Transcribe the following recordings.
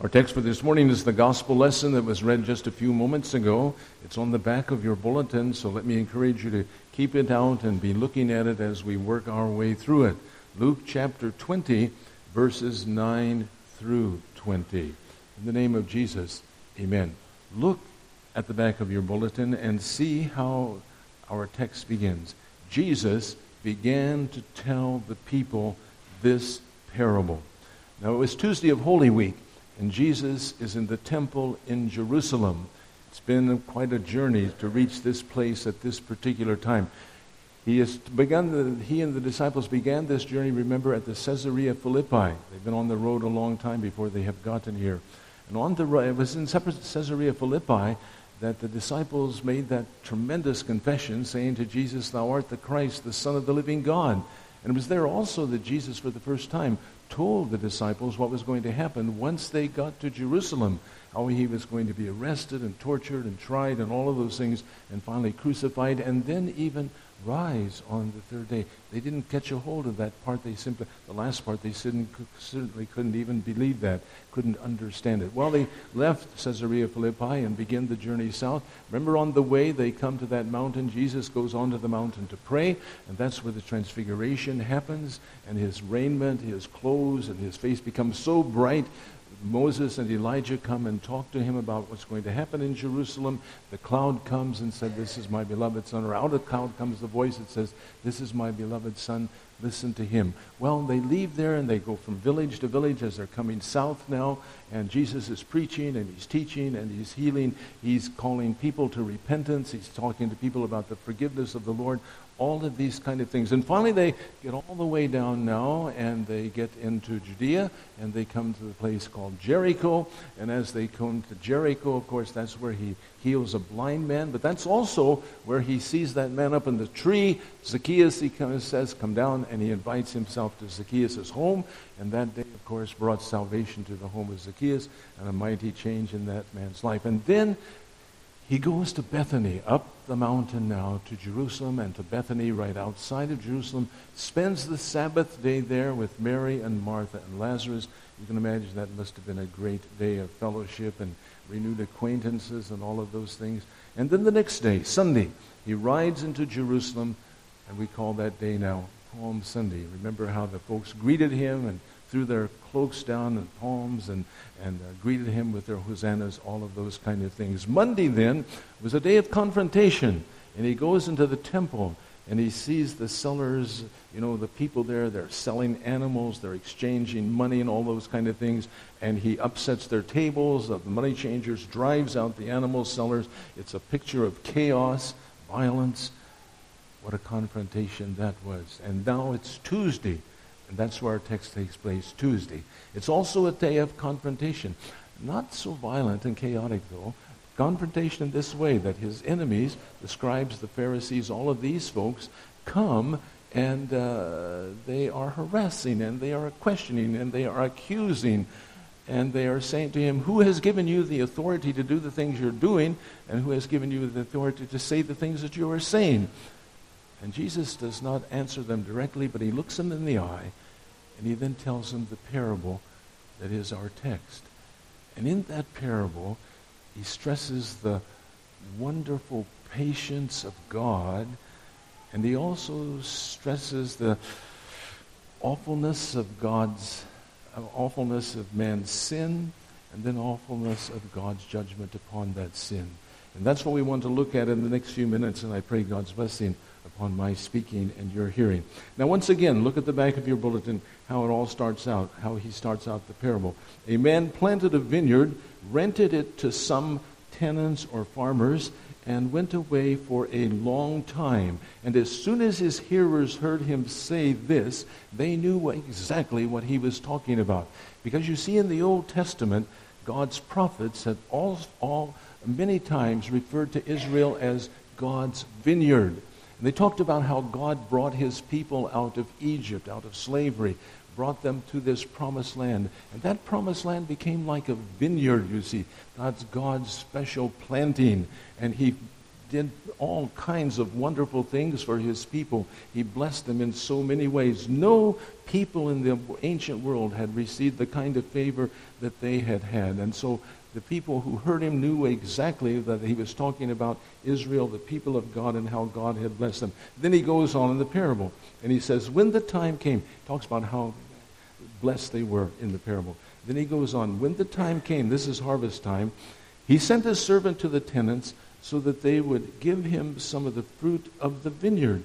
Our text for this morning is the gospel lesson that was read just a few moments ago. It's on the back of your bulletin, so let me encourage you to keep it out and be looking at it as we work our way through it. Luke chapter 20, verses 9 through 20. In the name of Jesus, amen. Look at the back of your bulletin and see how our text begins. Jesus began to tell the people this parable. Now, it was Tuesday of Holy Week, and Jesus is in the temple in Jerusalem. It's been quite a journey to reach this place at this particular time. He, has begun the, he and the disciples began this journey, remember, at the Caesarea Philippi. They've been on the road a long time before they have gotten here. And on the it was in Caesarea Philippi that the disciples made that tremendous confession, saying to Jesus, Thou art the Christ, the Son of the living God. And it was there also that Jesus, for the first time, told the disciples what was going to happen once they got to Jerusalem, how he was going to be arrested and tortured and tried and all of those things, and finally crucified, and then even rise on the third day. They didn't catch a hold of that part. They simply, the last part, they certainly couldn't even believe that, couldn't understand it. Well, they left Caesarea Philippi and begin the journey south. Remember, on the way, they come to that mountain. Jesus goes onto the mountain to pray, and that's where the transfiguration happens, and his raiment, his clothes, and his face becomes so bright Moses and Elijah come and talk to him about what's going to happen in Jerusalem. The cloud comes and said, This is my beloved son. Or out of the cloud comes the voice that says, This is my beloved son. Listen to him. Well, they leave there and they go from village to village as they're coming south now. And Jesus is preaching and he's teaching and he's healing. He's calling people to repentance. He's talking to people about the forgiveness of the Lord all of these kind of things. And finally, they get all the way down now and they get into Judea and they come to the place called Jericho. And as they come to Jericho, of course, that's where he heals a blind man. But that's also where he sees that man up in the tree. Zacchaeus, he comes, says, Come down, and he invites himself to Zacchaeus' home. And that day, of course, brought salvation to the home of Zacchaeus and a mighty change in that man's life. And then he goes to Bethany, up the mountain now to Jerusalem and to Bethany, right outside of Jerusalem, spends the Sabbath day there with Mary and Martha and Lazarus. You can imagine that must have been a great day of fellowship and renewed acquaintances and all of those things. And then the next day, Sunday, he rides into Jerusalem, and we call that day now Palm Sunday. Remember how the folks greeted him and threw their cloaks down and palms and, and uh, greeted him with their hosannas, all of those kind of things. Monday then was a day of confrontation, and he goes into the temple and he sees the sellers, you know, the people there, they're selling animals, they're exchanging money and all those kind of things, and he upsets their tables, of the money changers, drives out the animal sellers. It's a picture of chaos, violence. What a confrontation that was. And now it's Tuesday. And that's where our text takes place Tuesday. It's also a day of confrontation. Not so violent and chaotic, though. Confrontation in this way that his enemies, the scribes, the Pharisees, all of these folks, come and uh, they are harassing and they are questioning and they are accusing and they are saying to him, Who has given you the authority to do the things you're doing and who has given you the authority to say the things that you are saying? And Jesus does not answer them directly, but he looks them in the eye, and he then tells them the parable that is our text. And in that parable, he stresses the wonderful patience of God, and he also stresses the awfulness of God's awfulness of man's sin, and then awfulness of God's judgment upon that sin. And that's what we want to look at in the next few minutes, and I pray God's blessing upon my speaking and your hearing. Now, once again, look at the back of your bulletin how it all starts out, how he starts out the parable. A man planted a vineyard, rented it to some tenants or farmers, and went away for a long time. And as soon as his hearers heard him say this, they knew exactly what he was talking about. Because you see, in the Old Testament, God's prophets had all, all many times referred to Israel as God's vineyard. And they talked about how God brought his people out of Egypt, out of slavery, brought them to this promised land. And that promised land became like a vineyard, you see. That's God's special planting. And he did all kinds of wonderful things for his people. He blessed them in so many ways. No people in the ancient world had received the kind of favor that they had had. And so the people who heard him knew exactly that he was talking about Israel, the people of God, and how God had blessed them. Then he goes on in the parable, and he says, When the time came, talks about how blessed they were in the parable. Then he goes on, When the time came, this is harvest time, he sent his servant to the tenants so that they would give him some of the fruit of the vineyard.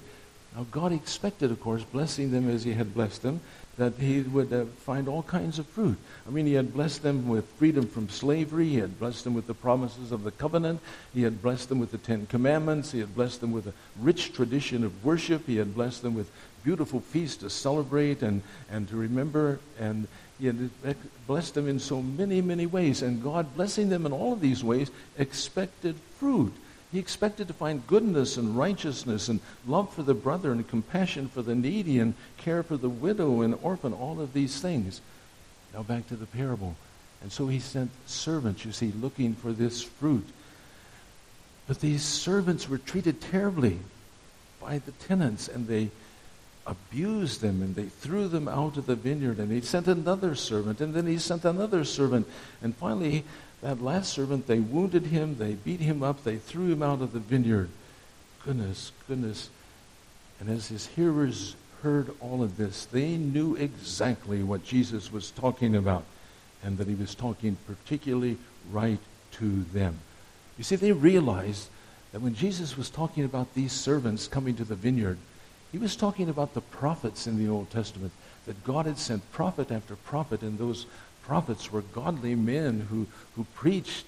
Now, God expected, of course, blessing them as he had blessed them, that he would uh, find all kinds of fruit. I mean, he had blessed them with freedom from slavery. He had blessed them with the promises of the covenant. He had blessed them with the Ten Commandments. He had blessed them with a rich tradition of worship. He had blessed them with beautiful feasts to celebrate and, and to remember. And he eh, had blessed them in so many, many ways. And God, blessing them in all of these ways, expected fruit. He expected to find goodness and righteousness and love for the brother and compassion for the needy and care for the widow and orphan, all of these things. Now back to the parable. And so he sent servants, you see, looking for this fruit. But these servants were treated terribly by the tenants, and they abused them and they threw them out of the vineyard. And he sent another servant, and then he sent another servant. And finally, that last servant, they wounded him, they beat him up, they threw him out of the vineyard. Goodness, goodness. And as his hearers heard all of this, they knew exactly what Jesus was talking about and that he was talking particularly right to them. You see, they realized that when Jesus was talking about these servants coming to the vineyard, he was talking about the prophets in the Old Testament, that God had sent prophet after prophet, and those prophets were godly men who, who preached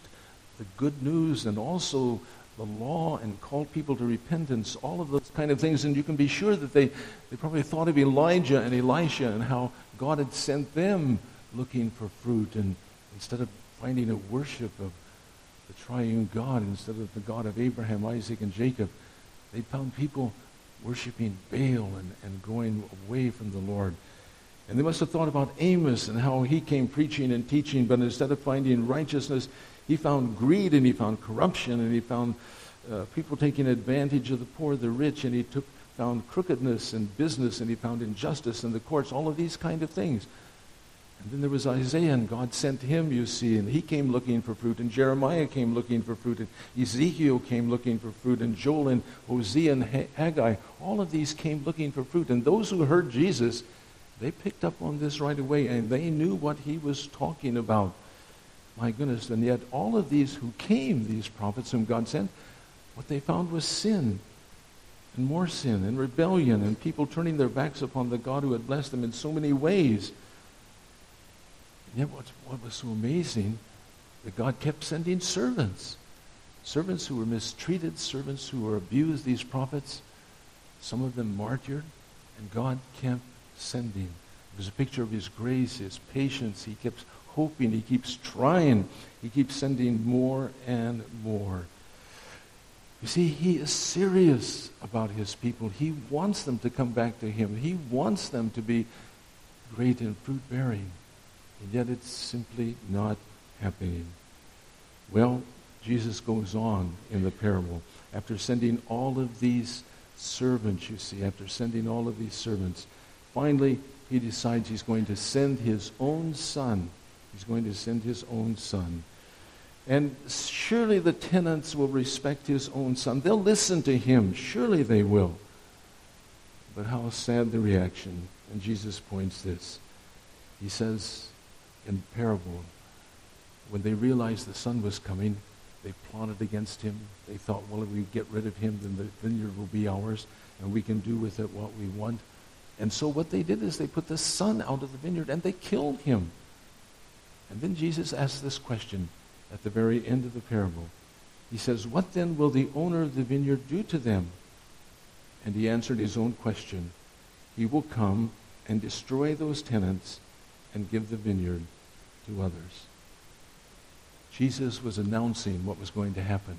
the good news and also the law and called people to repentance, all of those kind of things. And you can be sure that they, they probably thought of Elijah and Elisha and how God had sent them looking for fruit. And instead of finding a worship of the triune God, instead of the God of Abraham, Isaac, and Jacob, they found people worshiping Baal and, and going away from the Lord. And they must have thought about Amos and how he came preaching and teaching, but instead of finding righteousness, he found greed and he found corruption and he found uh, people taking advantage of the poor, the rich, and he took, found crookedness in business and he found injustice in the courts, all of these kind of things. And then there was Isaiah, and God sent him, you see, and he came looking for fruit, and Jeremiah came looking for fruit, and Ezekiel came looking for fruit, and Joel and Hosea and Haggai, all of these came looking for fruit. And those who heard Jesus, they picked up on this right away, and they knew what he was talking about. My goodness, and yet all of these who came, these prophets whom God sent, what they found was sin, and more sin, and rebellion, and people turning their backs upon the God who had blessed them in so many ways. Yet what, what was so amazing that God kept sending servants. Servants who were mistreated, servants who were abused, these prophets, some of them martyred, and God kept sending. It was a picture of his grace, his patience. He keeps hoping, he keeps trying, he keeps sending more and more. You see, he is serious about his people. He wants them to come back to him. He wants them to be great in fruit bearing. And yet it's simply not happening. Well, Jesus goes on in the parable. After sending all of these servants, you see, after sending all of these servants, finally he decides he's going to send his own son. He's going to send his own son. And surely the tenants will respect his own son. They'll listen to him. Surely they will. But how sad the reaction. And Jesus points this. He says, in parable, when they realized the son was coming, they plotted against him. They thought, well, if we get rid of him, then the vineyard will be ours, and we can do with it what we want. And so what they did is they put the son out of the vineyard, and they killed him. And then Jesus asked this question at the very end of the parable. He says, What then will the owner of the vineyard do to them? And he answered his own question. He will come and destroy those tenants and give the vineyard to others. Jesus was announcing what was going to happen.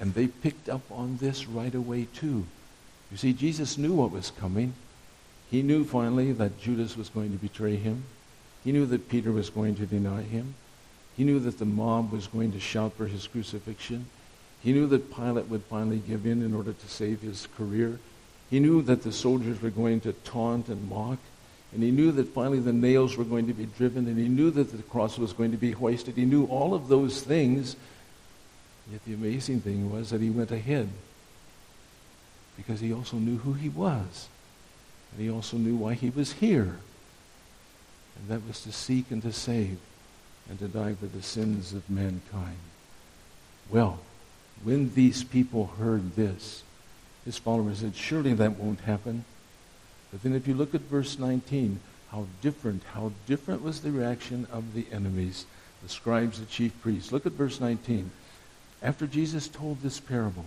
And they picked up on this right away, too. You see, Jesus knew what was coming. He knew finally that Judas was going to betray him. He knew that Peter was going to deny him. He knew that the mob was going to shout for his crucifixion. He knew that Pilate would finally give in in order to save his career. He knew that the soldiers were going to taunt and mock. And he knew that finally the nails were going to be driven. And he knew that the cross was going to be hoisted. He knew all of those things. Yet the amazing thing was that he went ahead because he also knew who he was. And he also knew why he was here. And that was to seek and to save and to die for the sins of mankind. Well, when these people heard this, his followers said, Surely that won't happen. But then if you look at verse 19, how different, how different was the reaction of the enemies, the scribes, the chief priests. Look at verse 19. After Jesus told this parable,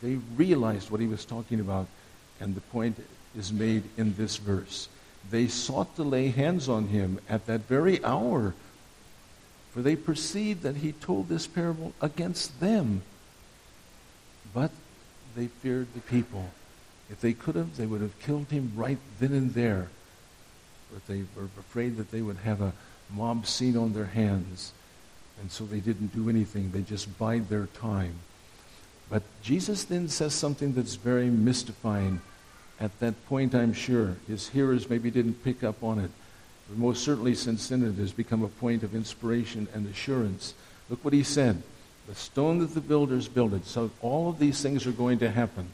they realized what he was talking about, and the point is made in this verse. They sought to lay hands on him at that very hour, for they perceived that he told this parable against them. But they feared the people. If they could have, they would have killed him right then and there. But they were afraid that they would have a mob scene on their hands. And so they didn't do anything. They just bide their time. But Jesus then says something that's very mystifying. At that point, I'm sure, his hearers maybe didn't pick up on it. But most certainly, since then, it has become a point of inspiration and assurance. Look what he said. The stone that the builders builded. So all of these things are going to happen.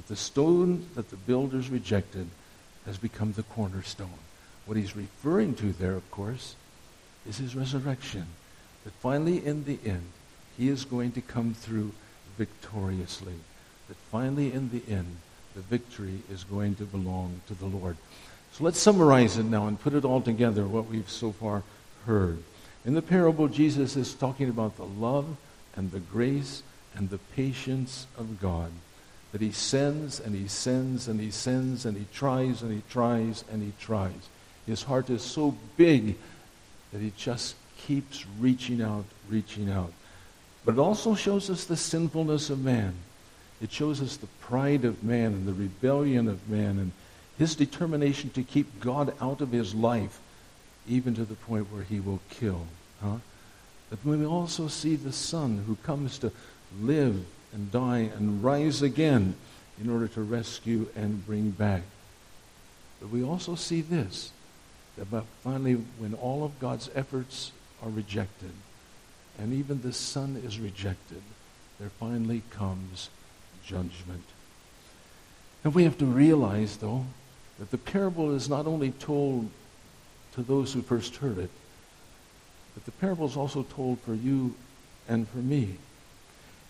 But the stone that the builders rejected has become the cornerstone. What he's referring to there, of course, is his resurrection. That finally, in the end, he is going to come through victoriously. That finally, in the end, the victory is going to belong to the Lord. So let's summarize it now and put it all together, what we've so far heard. In the parable, Jesus is talking about the love and the grace and the patience of God. That he sends and he sends and he sends and he tries and he tries and he tries. His heart is so big that he just keeps reaching out, reaching out. But it also shows us the sinfulness of man. It shows us the pride of man and the rebellion of man and his determination to keep God out of his life, even to the point where he will kill. Huh? But we also see the Son who comes to live and die and rise again in order to rescue and bring back. But we also see this, that finally when all of God's efforts are rejected, and even the Son is rejected, there finally comes judgment. And we have to realize, though, that the parable is not only told to those who first heard it, but the parable is also told for you and for me.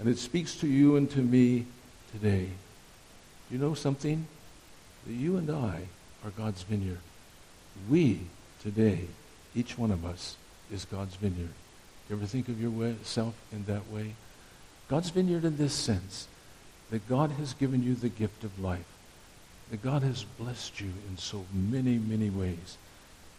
And it speaks to you and to me today. You know something? That you and I are God's vineyard. We, today, each one of us, is God's vineyard. You ever think of yourself in that way? God's vineyard in this sense that God has given you the gift of life, that God has blessed you in so many, many ways.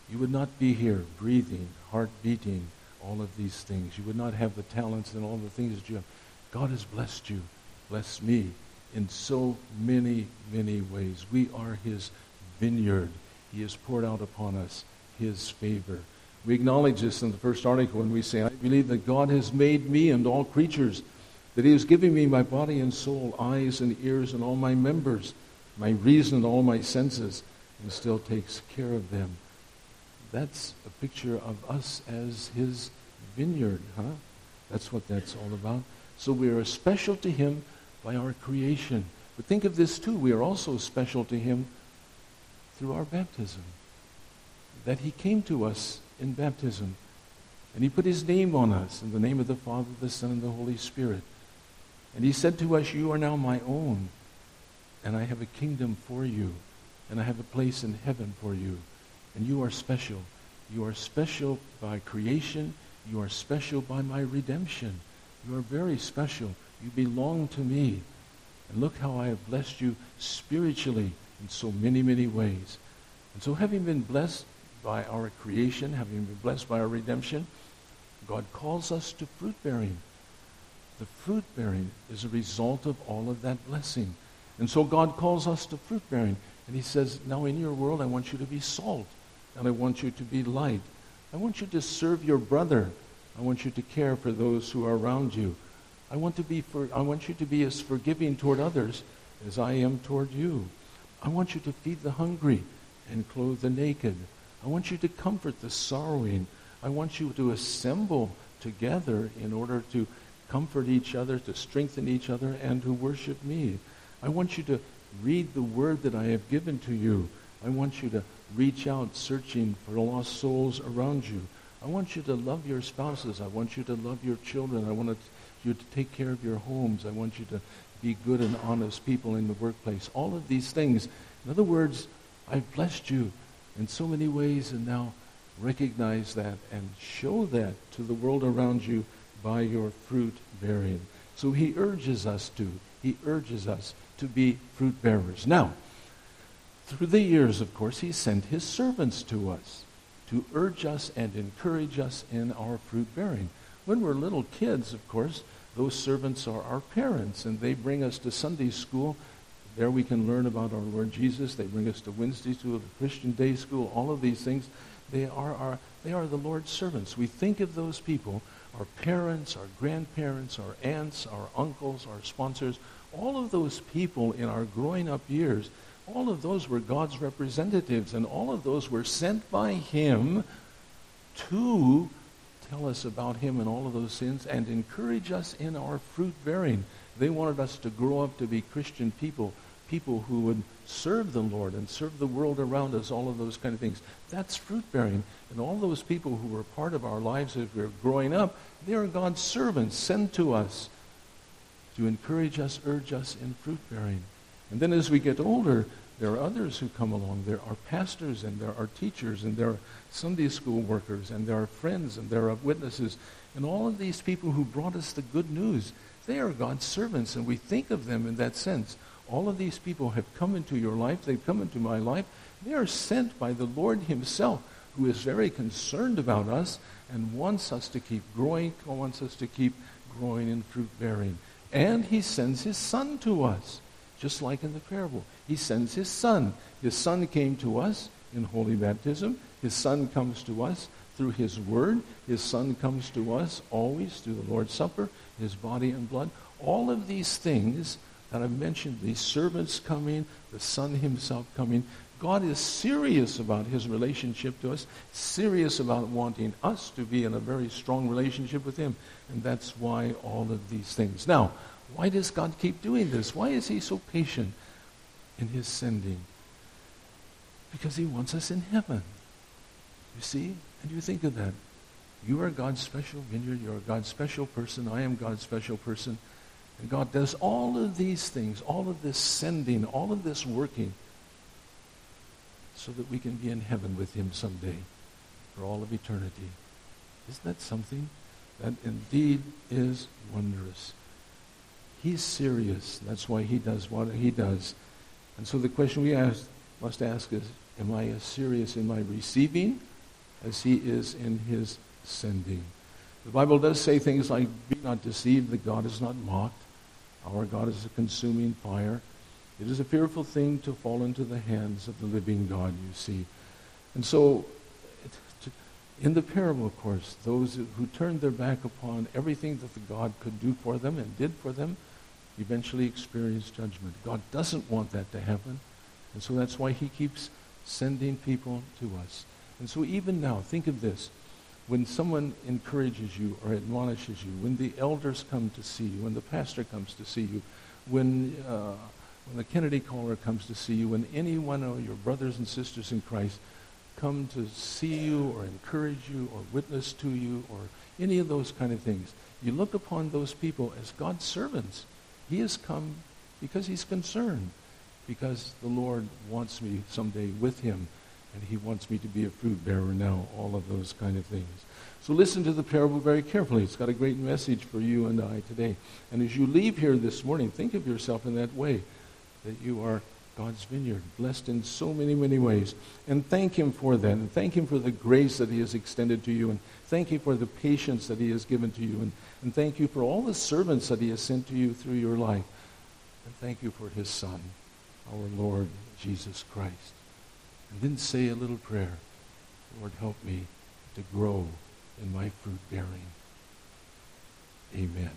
You would not be here breathing, heart beating, all of these things. You would not have the talents and all the things that you have. God has blessed you, blessed me in so many, many ways. We are his vineyard. He has poured out upon us his favor. We acknowledge this in the first article when we say, I believe that God has made me and all creatures, that he has given me my body and soul, eyes and ears and all my members, my reason and all my senses, and still takes care of them. That's a picture of us as his vineyard, huh? That's what that's all about. So we are special to him by our creation. But think of this too. We are also special to him through our baptism. That he came to us in baptism. And he put his name on us in the name of the Father, the Son, and the Holy Spirit. And he said to us, You are now my own, and I have a kingdom for you, and I have a place in heaven for you. And you are special. You are special by creation. You are special by my redemption. You are very special. You belong to me. And look how I have blessed you spiritually in so many, many ways. And so, having been blessed by our creation, having been blessed by our redemption, God calls us to fruit bearing. The fruit bearing is a result of all of that blessing. And so God calls us to fruit bearing. And he says, now in your world, I want you to be salt and I want you to be light. I want you to serve your brother. I want you to care for those who are around you. I want, to be for, I want you to be as forgiving toward others as I am toward you. I want you to feed the hungry and clothe the naked. I want you to comfort the sorrowing. I want you to assemble together in order to comfort each other, to strengthen each other, and to worship me. I want you to read the word that I have given to you. I want you to reach out searching for lost souls around you. I want you to love your spouses. I want you to love your children. I want you to take care of your homes. I want you to be good and honest people in the workplace. All of these things. In other words, I've blessed you in so many ways and now recognize that and show that to the world around you by your fruit bearing. So he urges us to. He urges us to be fruit bearers. Now, through the years, of course, he sent his servants to us to urge us and encourage us in our fruit bearing. When we're little kids, of course, those servants are our parents, and they bring us to Sunday school. There we can learn about our Lord Jesus. They bring us to Wednesday school, Christian day school, all of these things. They are, our, they are the Lord's servants. We think of those people, our parents, our grandparents, our aunts, our uncles, our sponsors, all of those people in our growing up years, all of those were God's representatives, and all of those were sent by Him to tell us about Him and all of those sins and encourage us in our fruit bearing. They wanted us to grow up to be Christian people, people who would serve the Lord and serve the world around us, all of those kind of things. That's fruit bearing. And all those people who were part of our lives as we were growing up, they are God's servants sent to us to encourage us, urge us in fruit bearing. And then as we get older, there are others who come along. There are pastors and there are teachers and there are Sunday school workers and there are friends and there are witnesses. And all of these people who brought us the good news, they are God's servants and we think of them in that sense. All of these people have come into your life. They've come into my life. They are sent by the Lord himself who is very concerned about us and wants us to keep growing, wants us to keep growing in fruit bearing. And he sends his son to us just like in the parable. He sends his son. His son came to us in holy baptism. His son comes to us through his word. His son comes to us always through the Lord's Supper, his body and blood. All of these things that I've mentioned, these servants coming, the son himself coming, God is serious about his relationship to us, serious about wanting us to be in a very strong relationship with him. And that's why all of these things. Now, why does God keep doing this? Why is he so patient in his sending? Because he wants us in heaven. You see? And you think of that. You are God's special vineyard. You're God's special person. I am God's special person. And God does all of these things, all of this sending, all of this working, so that we can be in heaven with him someday for all of eternity. Isn't that something? That indeed is wondrous. He's serious. That's why he does what he does. And so the question we ask, must ask is, am I as serious in my receiving as he is in his sending? The Bible does say things like, be not deceived that God is not mocked. Our God is a consuming fire. It is a fearful thing to fall into the hands of the living God, you see. And so, in the parable, of course, those who turned their back upon everything that the God could do for them and did for them, eventually experience judgment. God doesn't want that to happen. And so that's why he keeps sending people to us. And so even now, think of this. When someone encourages you or admonishes you, when the elders come to see you, when the pastor comes to see you, when, uh, when the Kennedy caller comes to see you, when any one of your brothers and sisters in Christ come to see you or encourage you or witness to you or any of those kind of things, you look upon those people as God's servants. He has come because he's concerned, because the Lord wants me someday with him, and he wants me to be a fruit bearer now, all of those kind of things. So listen to the parable very carefully. It's got a great message for you and I today. And as you leave here this morning, think of yourself in that way, that you are God's vineyard, blessed in so many, many ways. And thank Him for that. And thank Him for the grace that He has extended to you. And thank you for the patience that He has given to you. And, and thank you for all the servants that He has sent to you through your life. And thank you for His Son, our Lord Jesus Christ. And then say a little prayer Lord, help me to grow in my fruit bearing. Amen.